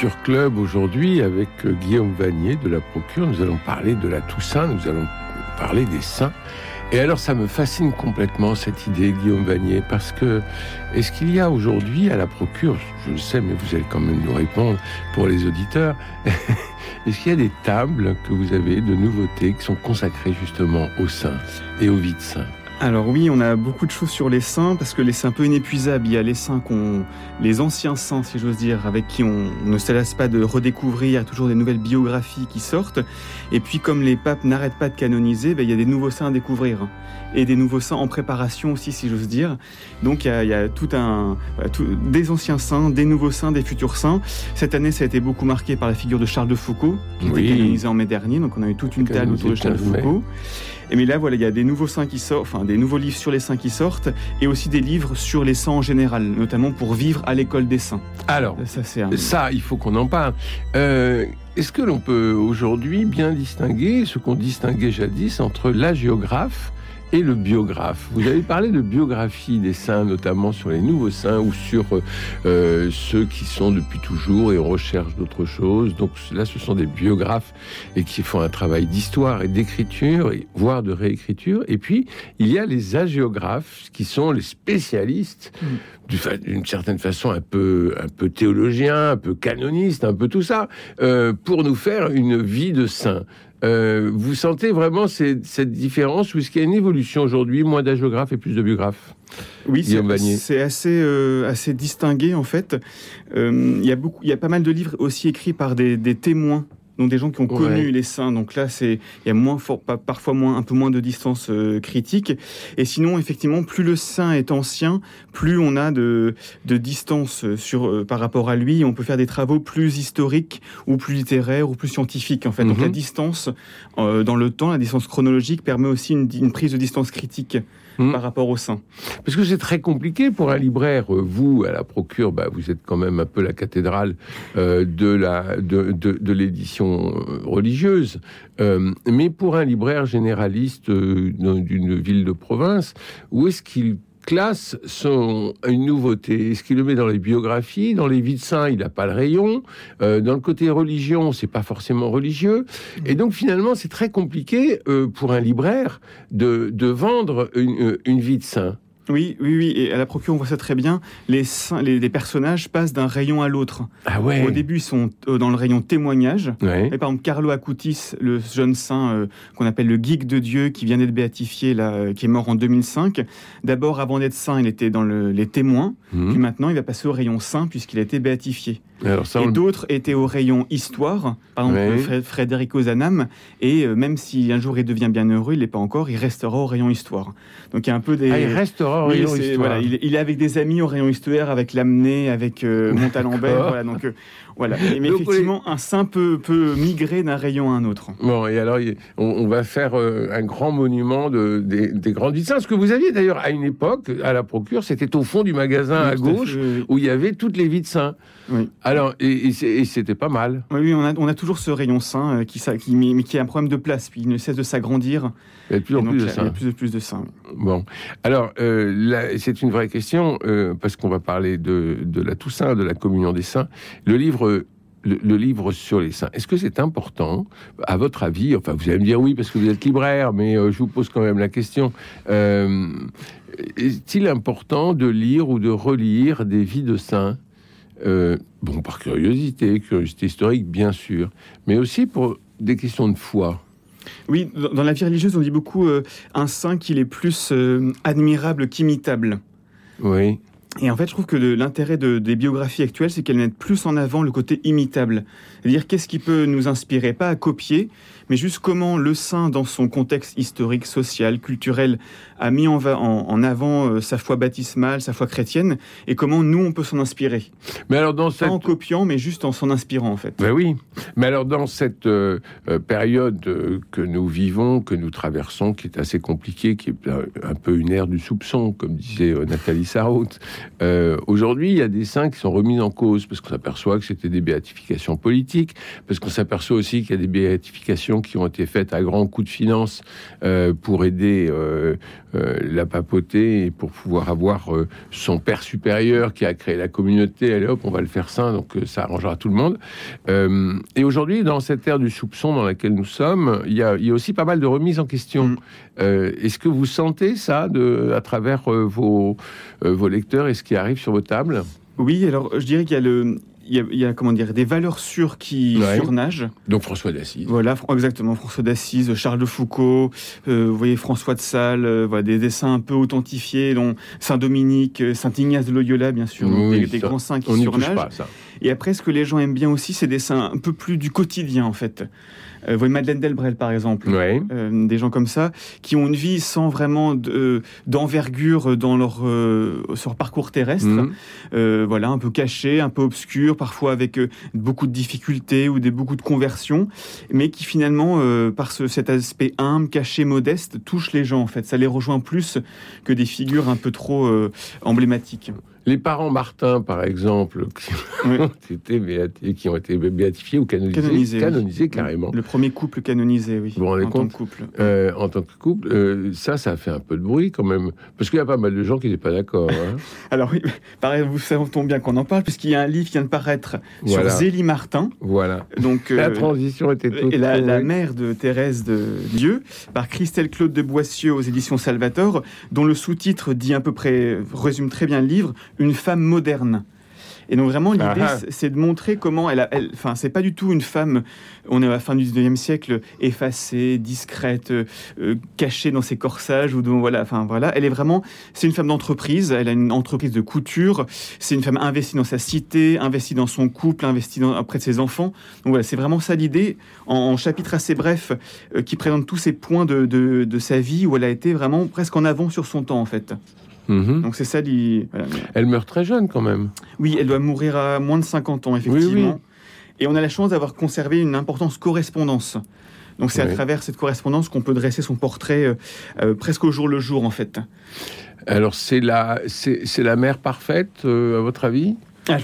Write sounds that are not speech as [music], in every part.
Culture Club aujourd'hui avec euh, Guillaume Vanier de la Procure. Nous allons parler de la Toussaint, nous allons parler des saints. Et alors ça me fascine complètement cette idée, Guillaume Vanier, parce que est-ce qu'il y a aujourd'hui à la Procure, je le sais, mais vous allez quand même nous répondre pour les auditeurs, [laughs] est-ce qu'il y a des tables que vous avez de nouveautés qui sont consacrées justement aux saints et aux vies de saints? Alors oui, on a beaucoup de choses sur les saints parce que les saints un peu inépuisables. Il y a les saints qu'on, les anciens saints, si j'ose dire, avec qui on ne se lasse pas de redécouvrir. Il y a toujours des nouvelles biographies qui sortent. Et puis comme les papes n'arrêtent pas de canoniser, ben, il y a des nouveaux saints à découvrir et des nouveaux saints en préparation aussi, si j'ose dire. Donc il y a, tout un, des anciens saints, des nouveaux saints, des futurs saints. Cette année, ça a été beaucoup marqué par la figure de Charles de Foucault, qui a été canonisé en mai dernier. Donc on a eu toute une table autour de Charles de Foucault. Et mais là, voilà, il y a des nouveaux saints qui sortent, enfin des nouveaux livres sur les saints qui sortent, et aussi des livres sur les saints en général, notamment pour vivre à l'école des saints. Alors, ça, ça il faut qu'on en parle. Euh, est-ce que l'on peut aujourd'hui bien distinguer ce qu'on distinguait jadis entre la géographe et le biographe. Vous avez parlé de biographie des saints, notamment sur les nouveaux saints ou sur euh, ceux qui sont depuis toujours et on recherche d'autres choses. Donc là, ce sont des biographes et qui font un travail d'histoire et d'écriture, voire de réécriture. Et puis, il y a les agiographes qui sont les spécialistes mm d'une certaine façon un peu, un peu théologien, un peu canoniste, un peu tout ça, euh, pour nous faire une vie de saint. Euh, vous sentez vraiment cette différence ou est-ce qu'il y a une évolution aujourd'hui, moins d'agiographes et plus de biographes oui, c'est assez, euh, assez distingué en fait. Il y, a beaucoup, y a pas mal de livres aussi écrits par des, des témoins donc des gens qui ont connu les saints. Donc là, c'est il y a moins fort, parfois moins un peu moins de distance euh, critique. Et sinon, effectivement, plus le saint est ancien, plus on a de, de distance euh, sur euh, par rapport à lui. On peut faire des travaux plus historiques ou plus littéraires ou plus scientifiques. En fait, donc la mhm. distance dans le temps, la distance chronologique permet aussi une, une prise de distance critique Hmm. par rapport au sein. Parce que c'est très compliqué pour un libraire. Euh, vous, à la procure, bah, vous êtes quand même un peu la cathédrale euh, de la de, de, l'édition euh, religieuse. mais pour un libraire généraliste d'une ville de province, où est-ce qu'il classe sont une nouveauté. Est-ce qu'il le met dans les biographies Dans les vies de saints, il n'a pas le rayon. Euh, dans le côté religion, c'est pas forcément religieux. Et donc finalement, c'est très compliqué euh, pour un libraire de, de vendre une, une vie de saint. Oui, oui, oui. Et à la procure, on voit ça très bien. Les, les, personnages passent d'un rayon à l'autre. Ah ouais. Au début, ils sont euh, dans le rayon témoignage. Et par exemple, Carlo Acutis, le jeune saint euh, qu'on appelle le geek de Dieu, qui vient d'être béatifié, là, euh, qui est mort en 2005. D'abord, avant d'être saint, il était dans les témoins. Mhm. Puis maintenant, il va passer au rayon saint puisqu'il a été béatifié. Et d'autres étaient au rayon histoire. Par exemple, Frédéric Zanam. Et même si un jour il devient bien heureux, il n'est pas encore, il restera au rayon histoire. Donc il y a un peu des. Ah, il restera au rayon histoire. Voilà, il, est avec des amis au rayon histoire, avec Lamné, avec euh, Montalembert. voilà, donc euh, voilà. Mais effectivement, un saint peut, peut migrer d'un rayon à un autre. Bon, et alors on, va faire euh, un grand monument de, des, grandes vies Ce que vous aviez d'ailleurs à une époque, à la procure, c'était au fond du magasin à gauche, où il y avait toutes les vies de saints. Oui. Alors, et, c'était pas mal. Oui, on, a, on a toujours ce rayon saint qui, qui, mais, qui a un problème de place, puis il ne cesse de s'agrandir. Il y a de plus en plus de saints. Il y a plus, de plus de saints. Bon, alors euh, c'est une vraie question euh, parce qu'on va parler de, de, la Toussaint, de la communion des saints. Le livre. Le, livre sur les saints, est-ce que c'est important, à votre avis Enfin, vous allez me dire oui parce que vous êtes libraire, mais euh, je vous pose quand même la question. Est-il important de lire ou de relire des vies de saints? Bon, par curiosité, curiosité historique, bien sûr, mais aussi pour des questions de foi. Oui, dans la vie religieuse, on dit beaucoup euh, un saint qu'il est plus euh, admirable qu'imitable. Oui. Et en fait, je trouve que l'intérêt de, des biographies actuelles, c'est qu'elles mettent plus en avant le côté imitable. C'est-à-dire, qu'est-ce qui peut nous inspirer? Pas à copier, mais juste comment le saint, dans son contexte historique, social, culturel, a mis en, en, avant euh, sa foi baptismale, sa foi chrétienne, et comment nous, on peut s'en inspirer. Mais alors dans cette... Pas en copiant, mais juste en s'en inspirant, en fait. Ben oui. Mais alors dans cette euh, euh, période que nous vivons, que nous traversons, qui est assez compliquée, qui est un peu une ère du soupçon, comme disait Nathalie Sarraute, aujourd'hui, il y a des saints qui sont remis en cause, parce qu'on s'aperçoit que c'était des béatifications politiques, parce qu'on s'aperçoit aussi qu'il y a des béatifications qui ont été faites à grands coups de finance euh, pour aider euh, euh, la papauté et pour pouvoir avoir son père supérieur qui a créé la communauté. Allez hop, on va le faire saint, donc ça arrangera tout le monde. et aujourd'hui, dans cette ère du soupçon dans laquelle nous sommes, il y a, aussi pas mal de remises en question. Mm. Est-ce que vous sentez ça de, à travers vos, vos lecteurs et ce qui arrive sur vos tables? Oui, alors je dirais qu'il y a le, il y, a, comment dire des valeurs sûres qui surnagent. Donc François d'Assise. Voilà, exactement François d'Assise, Charles de Foucault, euh, vous voyez François de Sales, euh, voilà des dessins un peu authentifiés, dont Saint Dominique, euh, Saint Ignace de Loyola, bien sûr, des, grands saints qui surnagent. Pas, ça. Et après, ce que les gens aiment bien aussi, c'est des dessins un peu plus du quotidien en fait. Euh, vous voyez Madeleine Delbrel, par exemple. Euh, des gens comme ça, qui ont une vie sans vraiment euh, d'envergure dans leur, sur leur parcours terrestre. Mhm. voilà, un peu caché, un peu obscur, parfois avec beaucoup de difficultés ou des, beaucoup de conversions, mais qui finalement, par ce, cet aspect humble, caché, modeste, touche les gens, en fait. Ça les rejoint plus que des figures un peu trop emblématiques. Les parents Martin, par exemple, qui, ont, été qui ont été béatifiés ou canonisés, canonisés, carrément. Le premier couple canonisé, oui. Vous en tant que couple. Euh, en tant que couple, euh, ça, ça a fait un peu de bruit quand même. Parce qu'il y a pas mal de gens qui n'étaient pas d'accord. Hein. [laughs] Alors oui, pareil, vous savez bien qu'on en parle, puisqu'il y a un livre qui vient de paraître sur Zélie Martin. Voilà. Donc, la euh, transition était toute... Et la, la, mère de Thérèse de Dieu, par Christelle Claude de Boissieu aux éditions Salvator, dont le sous-titre dit à peu près, résume très bien le livre, une femme moderne. Et donc vraiment l'idée, ah, ah. c'est de montrer comment elle, enfin c'est pas du tout une femme. On est à la fin du 19e siècle, effacée, discrète, euh, cachée dans ses corsages ou donc voilà. Enfin voilà, elle est vraiment, c'est une femme d'entreprise. Elle a une entreprise de couture. C'est une femme investie dans sa cité, investie dans son couple, investie dans, auprès de ses enfants. Donc voilà, c'est vraiment ça l'idée. En, chapitre assez bref, euh, qui présente tous ces points de, de, de sa vie où elle a été vraiment presque en avant sur son temps en fait. Mhm. Donc c'est ça. Elle meurt très jeune quand même. Oui, elle doit mourir à moins de 50 ans, effectivement. Et on a la chance d'avoir conservé une importante correspondance. Donc c'est à travers cette correspondance qu'on peut dresser son portrait euh, euh, presque au jour le jour, en fait. Alors c'est la, c'est, la mère parfaite, euh, à votre avis? Ah,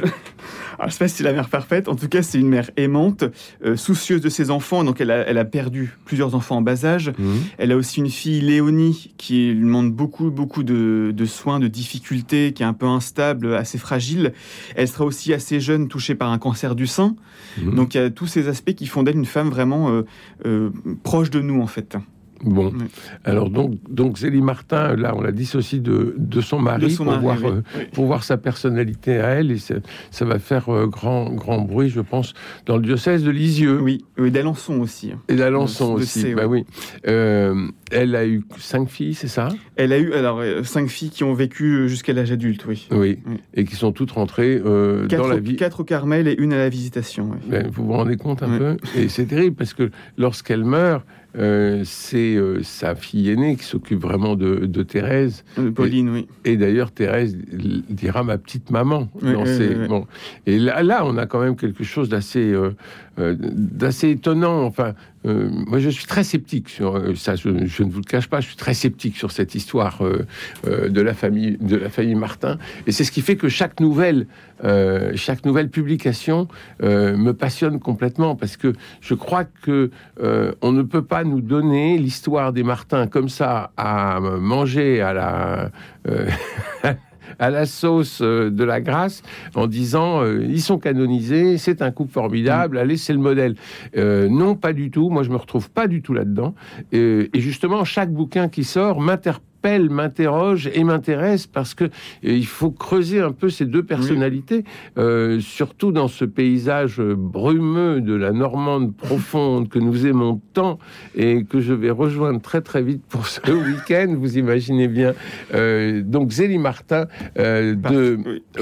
alors, je sais pas si c'est la mère parfaite. En tout cas, c'est une mère aimante, euh, soucieuse de ses enfants. Donc, elle a, perdu plusieurs enfants en bas âge. Mhm. Elle a aussi une fille, Léonie, qui lui demande beaucoup, beaucoup de, soins, de difficultés, qui est un peu instable, assez fragile. Elle sera aussi assez jeune, touchée par un cancer du sein. Mhm. Donc, il y a tous ces aspects qui font d'elle une femme vraiment euh, euh, proche de nous, en fait. Bon, alors donc, donc Zélie Martin, là, on la dissocie de, de son mari, pour, voir, euh, pour voir sa personnalité à elle, et ça va faire euh, grand, grand bruit, je pense, dans le diocèse de Lisieux. Oui, et d'Alençon aussi. Et d'Alençon aussi, bah oui. Euh, elle a eu cinq filles, c'est ça? Elle a eu alors cinq filles qui ont vécu jusqu'à l'âge adulte, oui. oui. et qui sont toutes rentrées dans la vie. Quatre au Carmel et une à la visitation. Ben, vous vous rendez compte un peu? Et c'est terrible parce que lorsqu'elle meurt, euh, c'est euh, sa fille aînée qui s'occupe vraiment de, Thérèse. Pauline, oui. Et d'ailleurs, Thérèse dira ma petite maman. bon. Et là, là, on a quand même quelque chose d'assez euh, d'assez étonnant. Enfin, moi, je suis très sceptique sur ça. Je, ne vous le cache pas. Je suis très sceptique sur cette histoire de la famille de la famille Martin. Et c'est ce qui fait que chaque nouvelle chaque nouvelle publication me passionne complètement parce que je crois que on ne peut pas nous donner l'histoire des Martins comme ça à manger à la euh, [laughs] à la sauce euh, de la grâce en disant euh, ils sont canonisés, c'est un couple formidable, mm. allez, c'est le modèle. non, pas du tout. Moi, je me retrouve pas du tout là-dedans. et justement, chaque bouquin qui sort m'interpelle m'interpelle, m'interroge et m'intéresse parce que il faut creuser un peu ces deux personnalités, surtout dans ce paysage brumeux de la Normande profonde que nous aimons tant et que je vais rejoindre très très vite pour ce [laughs] week-end. Vous imaginez bien. donc Zélie Martin de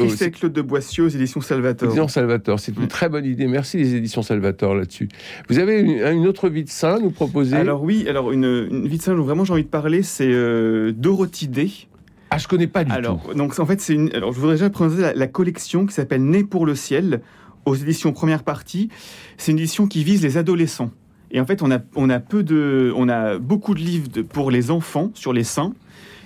c'est Claude de Boissieu aux éditions Salvatore. Éditions Salvatore, c'est une très bonne idée. Merci les éditions Salvatore là-dessus. Vous avez une, autre vie de saint à nous proposer? Alors oui, alors une, vie de saint dont vraiment j'ai envie de parler, c'est euh, Dorothy Day. Ah, je connais pas du alors, tout. Donc en fait, c'est une. Alors je voudrais déjà présenter la, collection qui s'appelle Né pour le ciel aux éditions Première Partie. C'est une édition qui vise les adolescents. Et en fait, on a, on a, peu de, on a beaucoup de livres pour les enfants sur les saints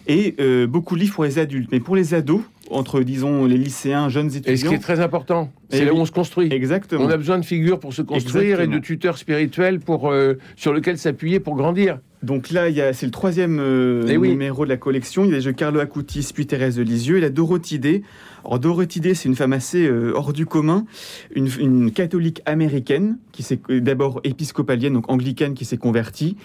et euh, beaucoup de livres pour les adultes. Mais pour les ados, entre, disons, les lycéens, jeunes étudiants. Et ce qui est très important, c'est là où on se construit. Exactement. On a besoin de figures pour se construire et de tuteurs spirituels pour, euh, sur lesquels s'appuyer pour grandir. Donc là, c'est le troisième euh, eh numéro de la collection. Il y a Carlo Acutis, puis Thérèse de Lisieux et la Dorothée. Alors Dorothée, c'est une femme assez euh, hors du commun, une, catholique américaine qui s'est d'abord épiscopalienne, donc anglicane, qui s'est convertie.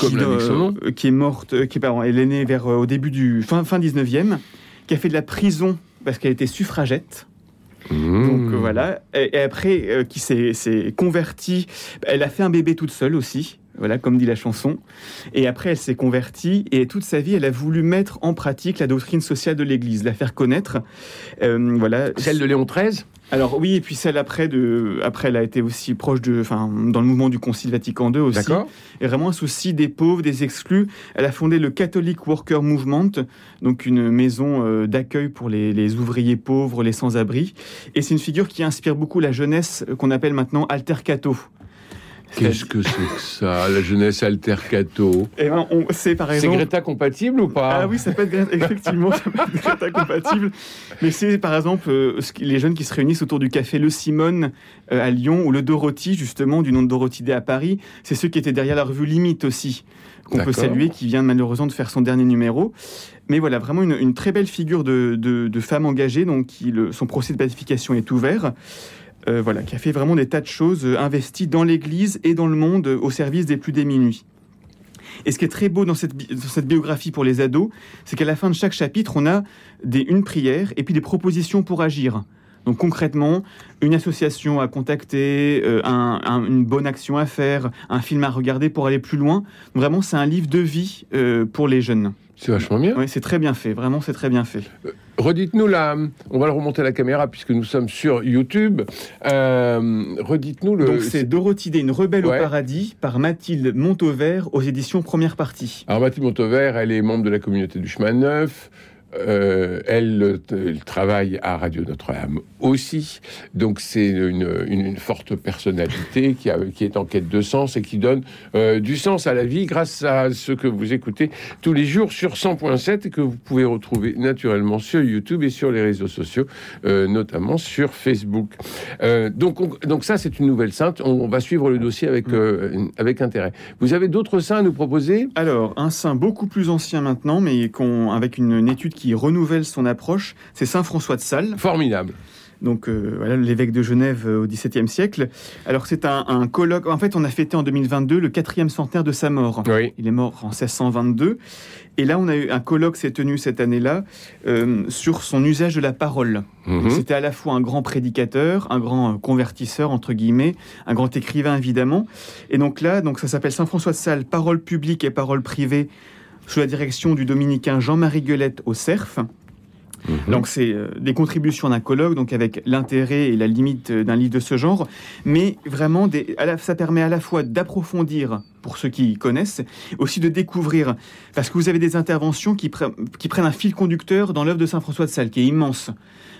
Comme qui, qui est morte, qui, pardon, elle est née vers, au début du fin, fin 19e qui a fait de la prison parce qu'elle était suffragette. Mmh. Donc euh, voilà. Et, après, euh, qui s'est convertie. Elle a fait un bébé toute seule aussi. Voilà, comme dit la chanson. Et après, elle s'est convertie et toute sa vie, elle a voulu mettre en pratique la doctrine sociale de l'Église, la faire connaître. Euh, voilà. Celle de Léon XIII alors oui, et puis celle après, de, après elle a été aussi proche de, enfin, dans le mouvement du Concile Vatican II aussi. D'accord. Et vraiment un souci des pauvres, des exclus. Elle a fondé le Catholic Worker Movement, donc une maison euh, d'accueil pour les, les, ouvriers pauvres, les sans-abri. Et c'est une figure qui inspire beaucoup la jeunesse euh, qu'on appelle maintenant altercato. Qu'est-ce que c'est que ça, la jeunesse altercato? Eh ben, par exemple. C'est Greta compatible ou pas? Ah oui, ça peut être effectivement, ça peut être Greta [laughs] compatible. Mais c'est par exemple euh, les jeunes qui se réunissent autour du café Le Simone euh, à Lyon ou le Dorothy justement du nom de Dorothy Day à Paris. C'est ceux qui étaient derrière la revue Limite aussi qu'on peut saluer, qui vient malheureusement de faire son dernier numéro. Mais voilà, vraiment une, très belle figure de, de, femme engagée, donc qui, son procès de pacification est ouvert. Euh, voilà, qui a fait vraiment des tas de choses euh, dans l'Église et dans le monde euh, au service des plus démunis. Et ce qui est très beau dans cette, biographie pour les ados, c'est qu'à la fin de chaque chapitre, on a des, une prière et puis des propositions pour agir. Donc concrètement, une association à contacter, une bonne action à faire, un film à regarder pour aller plus loin. vraiment, c'est un livre de vie pour les jeunes. C'est vachement bien. Oui, c'est très bien fait. Vraiment, c'est très bien fait. Euh, redites-nous là, on va le remonter à la caméra puisque nous sommes sur YouTube. Euh, redites-nous le. Donc c'est Dorothée, une rebelle au paradis par Mathilde Montauvert aux éditions Première Partie. Alors Mathilde Montauvert, elle est membre de la communauté du chemin neuf. Euh, elle, travaille à Radio Notre-Dame aussi. Donc c'est une, forte personnalité qui, a, qui, est en quête de sens et qui donne euh, du sens à la vie grâce à ce que vous écoutez tous les jours sur 100.7 et que vous pouvez retrouver naturellement sur YouTube et sur les réseaux sociaux, euh, notamment sur Facebook. donc, donc ça, c'est une nouvelle sainte. On, va suivre le dossier avec, avec intérêt. Vous avez d'autres saints à nous proposer? Alors, un saint beaucoup plus ancien maintenant, mais avec une, une étude qui qui renouvelle son approche, c'est Saint François de Sales. Formidable donc euh, voilà, l'évêque de Genève euh, au XVIIe siècle. Alors c'est un, colloque, en fait on a fêté en 2022 le quatrième centenaire de sa mort. Il est mort en 1622. Et là on a eu un colloque s'est tenu cette année-là euh, sur son usage de la parole. Mhm. C'était à la fois un grand prédicateur, un grand convertisseur entre guillemets, un grand écrivain évidemment. Et donc là, donc ça s'appelle Saint François de Sales, parole publique et parole privée sous la direction du dominicain Jean-Marie Guelette au CERF. Mhm. Donc c'est euh, des contributions d'un colloque, donc avec l'intérêt et la limite euh, d'un livre de ce genre, mais vraiment ça permet à la fois d'approfondir pour ceux qui connaissent, aussi de découvrir, parce que vous avez des interventions qui, prennent un fil conducteur dans l'œuvre de Saint François de Sales, qui est immense.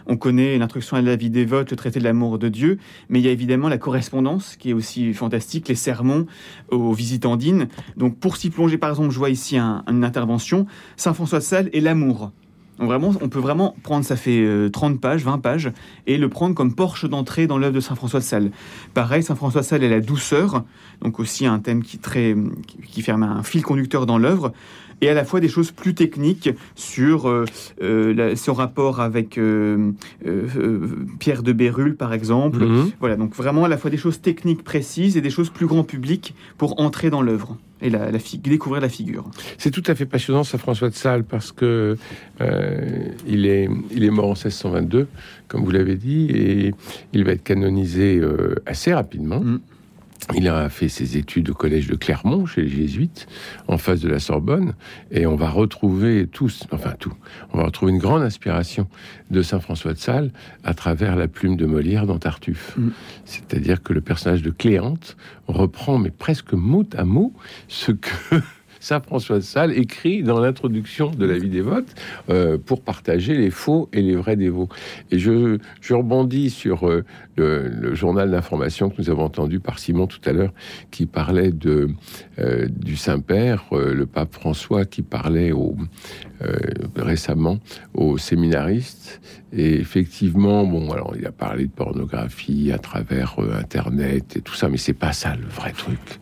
On connaît l'instruction à la vie dévote, le traité de l'amour de Dieu, mais il y a évidemment la correspondance qui est aussi fantastique, les sermons aux visitandines. Donc pour s'y plonger, par exemple, je vois ici une intervention, Saint François de Sales et l'amour. Vraiment, on peut vraiment prendre, ça fait 30 euh, pages, 20 pages, et le prendre comme porche d'entrée dans l'œuvre de Saint François de Sales. Pareil, Saint François de Sales et la douceur, donc aussi un thème qui, très, qui ferme un fil conducteur dans l'œuvre et à la fois des choses plus techniques sur euh, euh, son rapport avec euh, Pierre de Bérulle, par exemple. Mhm. Voilà, donc vraiment à la fois des choses techniques précises et des choses plus grand public pour entrer dans l'œuvre. et la, découvrir la figure. C'est tout à fait passionnant, ça, François de Sales, parce que euh, il, est, il est mort en 1622, comme vous l'avez dit, et il va être canonisé euh, assez rapidement. Mm. Il a fait ses études au collège de Clermont, chez les Jésuites, en face de la Sorbonne, et on va retrouver tous, enfin tout, on va retrouver une grande inspiration de Saint François de Sales à travers la plume de Molière dans Tartuffe. Mm. C'est-à-dire que le personnage de Cléante reprend, mais presque mot à mot, ce que [laughs] Saint François de Sales écrit dans l'introduction de la vie dévote euh, pour partager les faux et les vrais dévots. Et je, je rebondis sur euh, le, journal d'information que nous avons entendu par Simon tout à l'heure, qui parlait de, euh, du Saint-Père, le pape François, qui parlait au, récemment aux séminaristes. Et effectivement, bon, alors il a parlé de pornographie à travers Internet et tout ça, mais c'est pas ça le vrai truc.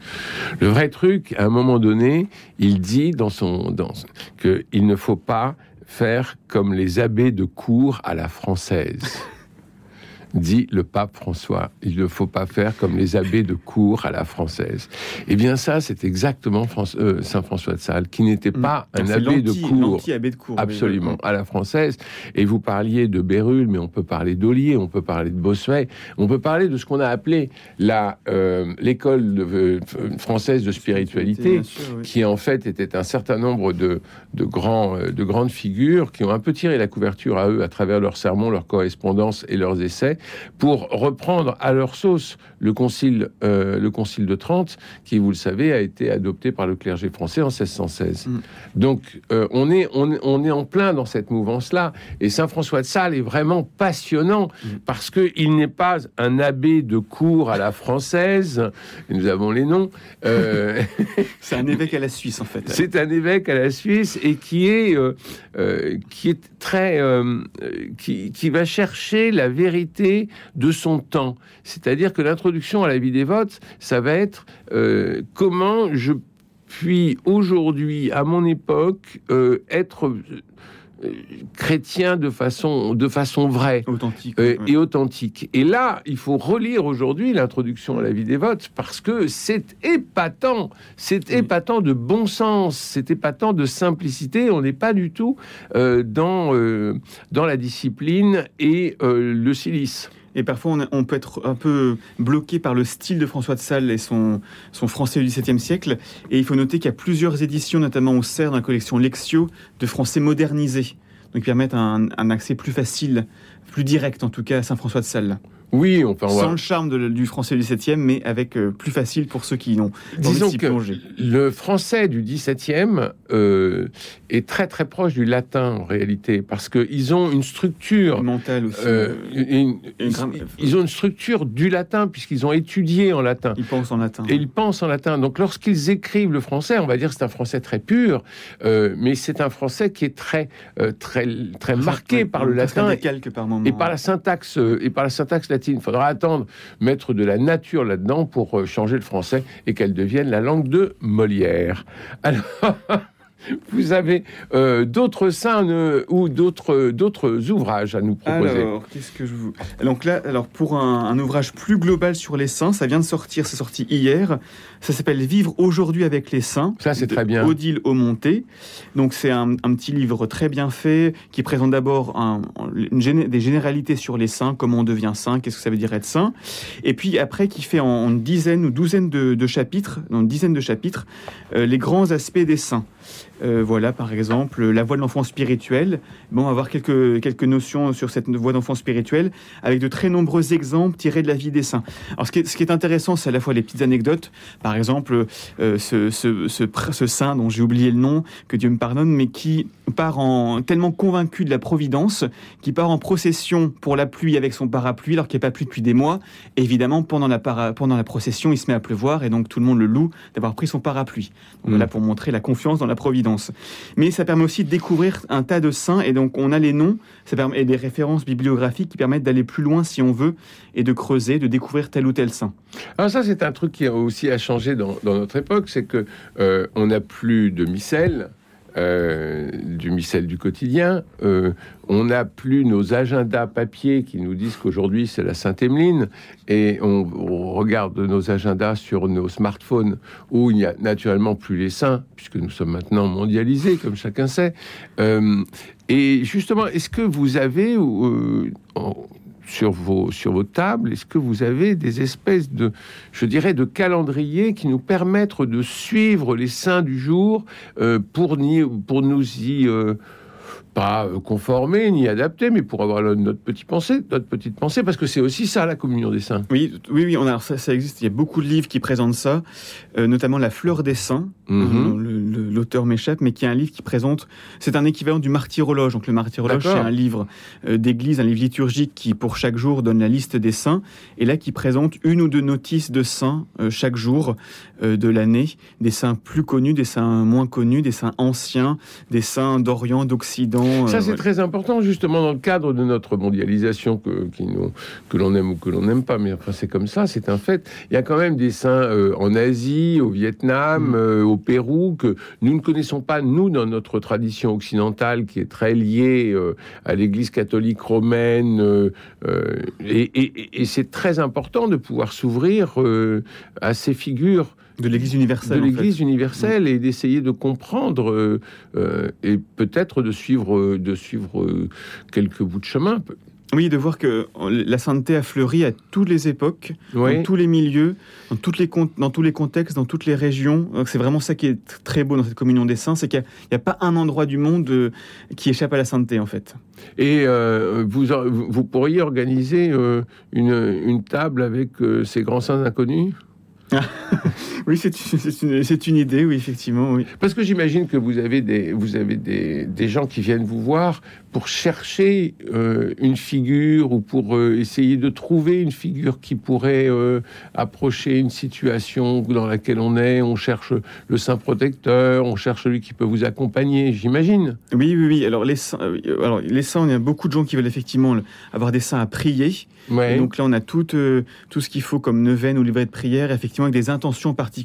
Le vrai truc, à un moment donné, il dit dans son dans, qu'il ne faut pas faire comme les abbés de cour à la française dit le pape François. Il ne faut pas faire comme les abbés de cour à la française. Eh bien ça, c'est exactement euh, Saint François de Sales, qui n'était mm. pas un abbé de, cour, de cour, absolument, à la française. Et vous parliez de Bérulle, mais on peut parler d'Olier, on peut parler de Bossuet, on peut parler de ce qu'on a appelé euh, l'école euh, française de spiritualité, qui en fait était un certain nombre de, de, grands, de grandes figures qui ont un peu tiré la couverture à eux à travers leurs sermons, leurs correspondances et leurs essais pour reprendre à leur sauce le concile, euh, le concile de Trente, qui, vous le savez, a été adopté par le clergé français en 1616. Mm. Donc, euh, on, est, on, est en plein dans cette mouvance-là. Et Saint François de Sales est vraiment passionnant mm. parce qu'il n'est pas un abbé de cour à la française. Nous avons les noms. Euh, [laughs] C'est un évêque à la Suisse, en fait. C'est un évêque à la Suisse et qui est, qui est très. qui, qui va chercher la vérité de son temps. C'est-à-dire que l'introduction à la vie des votes, ça va être euh, comment je puis aujourd'hui, à mon époque, euh, être chrétien de façon, de façon vraie authentique, et authentique. Et là, il faut relire aujourd'hui l'introduction à la vie des votes parce que c'est épatant, c'est épatant de bon sens, c'est épatant de simplicité. On n'est pas du tout dans, dans la discipline et le silice. Et parfois, on, peut être un peu bloqué par le style de François de Sales et son, français du XVIIe siècle. Et il faut noter qu'il y a plusieurs éditions, notamment au CERF, dans la collection Lexio, de français modernisé. Donc, permettent un, un accès plus facile, plus direct en tout cas, à Saint-François de Sales. Oui, on peut Sans le charme du français du 17e, mais avec euh, plus facile pour ceux qui n'ont Disons que le français du 17e euh, est très très proche du latin en réalité, parce qu'ils ont une structure mentale aussi. Euh, ils, ont une structure du latin puisqu'ils ont étudié en latin. Ils pensent en latin. Et ils pensent en latin. Donc lorsqu'ils écrivent le français, on va dire c'est un français très pur, mais c'est un français qui est très très très marqué par le latin et par la syntaxe et par la syntaxe latine. Il faudra attendre mettre de la nature là-dedans pour euh, changer le français et qu'elle devienne la langue de Molière. [laughs] Vous avez euh, d'autres saints euh, ou d'autres d'autres ouvrages à nous proposer. Alors, qu'est-ce que je vous donc là, alors pour un, ouvrage plus global sur les saints, ça vient de sortir, c'est sorti hier. Ça s'appelle Vivre aujourd'hui avec les saints. Ça c'est très bien. Odile Aumonté. Donc c'est un, petit livre très bien fait qui présente d'abord un, des généralités sur les saints, comment on devient saint, qu'est-ce que ça veut dire être saint, et puis après qui fait en, dizaines dizaine ou douzaine de, chapitres, dans une dizaine de chapitres, euh, les grands aspects des saints. Euh, voilà, par exemple, la voie de l'enfant spirituel. Bon, on va voir quelques, quelques notions sur cette voie d'enfant spirituel, avec de très nombreux exemples tirés de la vie des saints. Alors, ce qui est, ce qui est intéressant, c'est à la fois les petites anecdotes. Par exemple, euh, ce, ce, ce, saint dont j'ai oublié le nom, que Dieu me pardonne, mais qui part en tellement convaincu de la providence, qui part en procession pour la pluie avec son parapluie, alors qu'il n'y a pas plu depuis des mois. évidemment, pendant la, pendant la procession, il se met à pleuvoir, et donc tout le monde le loue d'avoir pris son parapluie. Donc, mmh. pour montrer la confiance dans la providence. Mais ça permet aussi de découvrir un tas de saints, et donc on a les noms ça permet, et des références bibliographiques qui permettent d'aller plus loin si on veut, et de creuser, de découvrir tel ou tel saint. Alors ça, c'est un truc qui a aussi a changé dans, notre époque, c'est que euh, on n'a plus de missel, euh, du missel du quotidien. Euh, on n'a plus nos agendas papier qui nous disent qu'aujourd'hui c'est la Sainte-Emeline, et on, regarde nos agendas sur nos smartphones où il n'y a naturellement plus les saints, puisque nous sommes maintenant mondialisés, comme chacun sait. Euh, et justement, est-ce que vous avez sur vos, sur vos tables, est-ce que vous avez des espèces de, je dirais, de calendriers qui nous permettent de suivre les saints du jour euh, pour, pour nous y euh, pas euh, conformer ni adapter, mais pour avoir notre, petit pensée, notre petite pensée, parce que c'est aussi ça la communion des saints. Oui, oui, oui. On a, ça, ça existe. Il y a beaucoup de livres qui présentent ça, euh, notamment La Fleur des Saints. Mhm. L'auteur m'échappe, mais qui est un livre qui présente. C'est un équivalent du martyrologe. Donc le martyrologe, c'est un livre euh, d'église, un livre liturgique qui, pour chaque jour, donne la liste des saints, et là qui présente une ou deux notices de saints chaque jour de l'année, des saints plus connus, des saints moins connus, des saints anciens, des saints d'Orient, d'Occident ça, euh, c'est très important, justement, dans le cadre de notre mondialisation, que, qui nous, que l'on aime ou que l'on n'aime pas, mais enfin, c'est comme ça, c'est un fait. Il y a quand même des saints euh, en Asie, au Vietnam, mm. euh, au Pérou, que nous ne connaissons pas, nous, dans notre tradition occidentale, qui est très liée à l'Église catholique romaine. et, et c'est très important de pouvoir s'ouvrir à ces figures de l'Église universelle. De l'Église universelle et d'essayer de comprendre euh, euh, et peut-être de suivre, euh, de suivre quelques bouts de chemin. Oui, de voir que la sainteté a fleuri à toutes les époques, dans tous les milieux, dans, toutes les, dans tous les contextes, dans toutes les régions. C'est vraiment ça qui est très beau dans cette communion des saints, c'est qu'il n'y a, pas un endroit du monde qui échappe à la sainteté, en fait. Et vous, vous pourriez organiser une, une, table avec ces grands saints inconnus? [laughs] oui, c'est une, une, idée, oui, effectivement. Oui. Parce que j'imagine que vous avez, des, vous avez des, des, gens qui viennent vous voir pour chercher euh, une figure ou pour euh, essayer de trouver une figure qui pourrait euh, approcher une situation dans laquelle on est. On cherche le saint protecteur, on cherche celui qui peut vous accompagner, j'imagine. Oui, oui, oui. Alors les saints, alors les saints, il y a beaucoup de gens qui veulent effectivement avoir des saints à prier. Donc là, on a tout, tout ce qu'il faut comme neuvaine ou livret de prière, effectivement avec des intentions particulières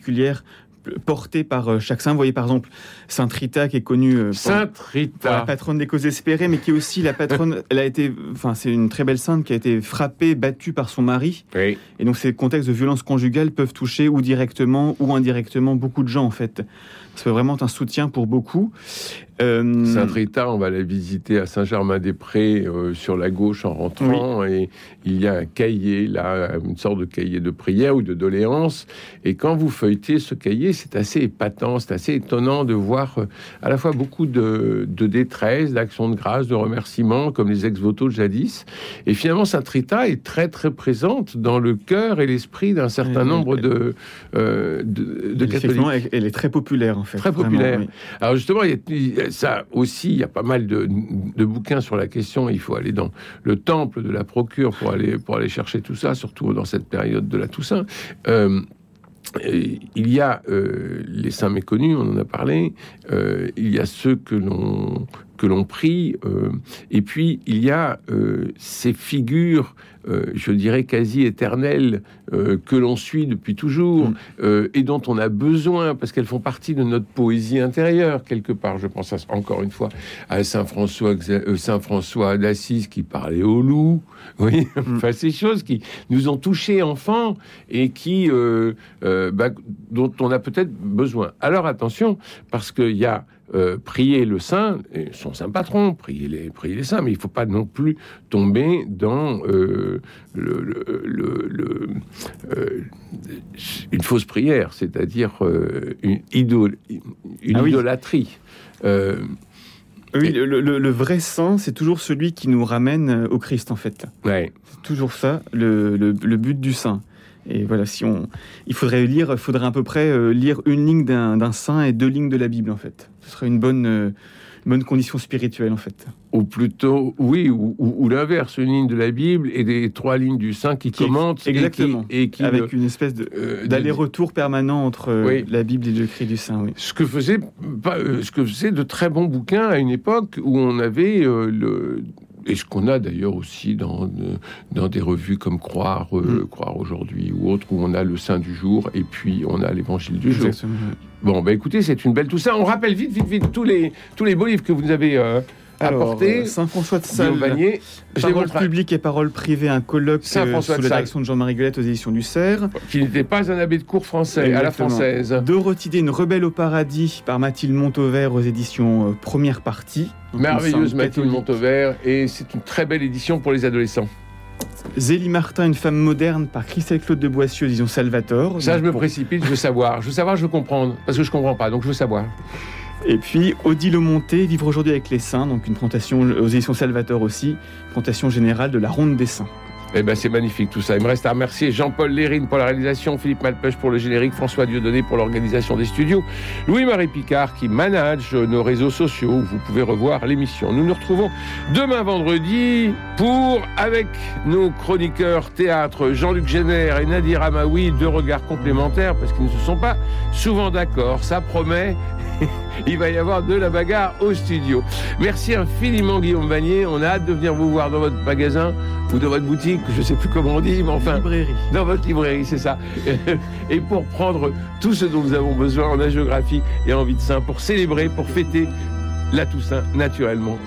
portée par euh, chaque saint. Vous voyez par exemple Sainte Rita qui est connue euh, Sainte Rita. la patronne des causes espérées, mais qui est aussi la patronne. [laughs] elle a été, enfin c'est une très belle sainte qui a été frappée, battue par son mari. Et donc ces contextes de violence conjugale peuvent toucher ou directement ou indirectement beaucoup de gens en fait. C'est vraiment un soutien pour beaucoup. Euh... Sainte Rita, on va la visiter à Saint-Germain-des-Prés euh, sur la gauche en rentrant et il y a un cahier là, une sorte de cahier de prière ou de doléance. Et quand vous feuilletez ce cahier, c'est assez épatant, c'est assez étonnant de voir euh, à la fois beaucoup de, détresse, d'actions de grâce, de remerciements, comme les ex-votos de jadis. Et finalement, Sainte Rita est très très présente dans le cœur et l'esprit d'un certain nombre de, euh, de, catholiques. Elle est très populaire fait. Très populaire. Alors justement, il y a, ça aussi, il y a pas mal de, bouquins sur la question. Il faut aller dans le temple de la procure pour aller, pour aller chercher tout ça, surtout dans cette période de la Toussaint. Euh, il y a euh, les saints méconnus, on en a parlé. Euh, il y a ceux que l'on que l'on prie, euh, et puis il y a ces figures, je dirais quasi éternelles, que l'on suit depuis toujours mm. et dont on a besoin parce qu'elles font partie de notre poésie intérieure quelque part. Je pense encore une fois à Saint François, Saint François d'Assise qui parlait au loup. [laughs] Oui, mm. enfin ces choses qui nous ont touchés enfants et qui euh, bah, dont on a peut-être besoin. Alors attention, parce qu'il y a euh, prier le saint, et son saint patron, prier les, prier les saints, mais il ne faut pas non plus tomber dans euh, le, une fausse prière, c'est-à-dire une, une ah idolâtrie. Oui, le, vrai saint, c'est toujours celui qui nous ramène au Christ, en fait. Ouais. C'est toujours ça, le, but du saint. Et voilà, si on, il faudrait lire, faudrait à peu près euh, lire une ligne d'un saint et deux lignes de la Bible en fait. Ce serait une bonne, euh, bonne condition spirituelle en fait. Ou plutôt, oui, ou, l'inverse, une ligne de la Bible et des trois lignes du saint qui, commentent exactement, et qui, avec une espèce euh, d'aller-retour permanent entre la Bible et le cri du saint. Oui. Ce que faisait, ce que faisait de très bons bouquins à une époque où on avait le et ce qu'on a d'ailleurs aussi dans, dans des revues comme Croire, mm. Croire aujourd'hui ou autre, où on a le Saint du jour et puis on a l'Évangile du jour. Bon, bah écoutez, c'est une belle tout ça. On rappelle vite, vite, vite tous les, tous les beaux livres que vous avez alors, euh, Saint-François de Sales, Parole publique et parole privée, un colloque euh, sous la direction de Jean-Marie Guelette aux éditions du Cerf. Qui n'était pas un abbé de cours français, à la française. Dorothy une rebelle au paradis, par Mathilde Montauvert aux éditions euh, Première Partie. Merveilleuse Mathilde Montauvert, et c'est une très belle édition pour les adolescents. Zélie Martin, une femme moderne, par Christelle Claude de Boissieu, disons Salvatore. Ça, je me précipite, je veux savoir. Je veux savoir, je veux comprendre. Parce que je comprends pas, donc je veux savoir. Et puis Odile Monté, Vivre aujourd'hui avec les saints, donc une présentation aux éditions Salvateur aussi, présentation générale de la Ronde des Saints. Eh ben c'est magnifique tout ça. Il me reste à remercier Jean-Paul Lérine pour la réalisation, Philippe Malpeuch pour le générique, François Dieudonné pour l'organisation des studios, Louis-Marie Picard qui manage nos réseaux sociaux. Vous pouvez revoir l'émission. Nous nous retrouvons demain vendredi pour, avec nos chroniqueurs théâtre Jean-Luc Génère et Nadir Amaoui, deux regards complémentaires parce qu'ils ne se sont pas souvent d'accord. Ça promet. [laughs] il va y avoir de la bagarre au studio. Merci infiniment Guillaume Vanier. On a hâte de venir vous voir dans votre magasin ou dans votre boutique, je ne sais plus comment on dit, mais enfin... Librairie. Dans votre librairie, c'est ça. [laughs] Et pour prendre tout ce dont nous avons besoin en géographie et en vie de saint, pour célébrer, pour fêter la Toussaint naturellement.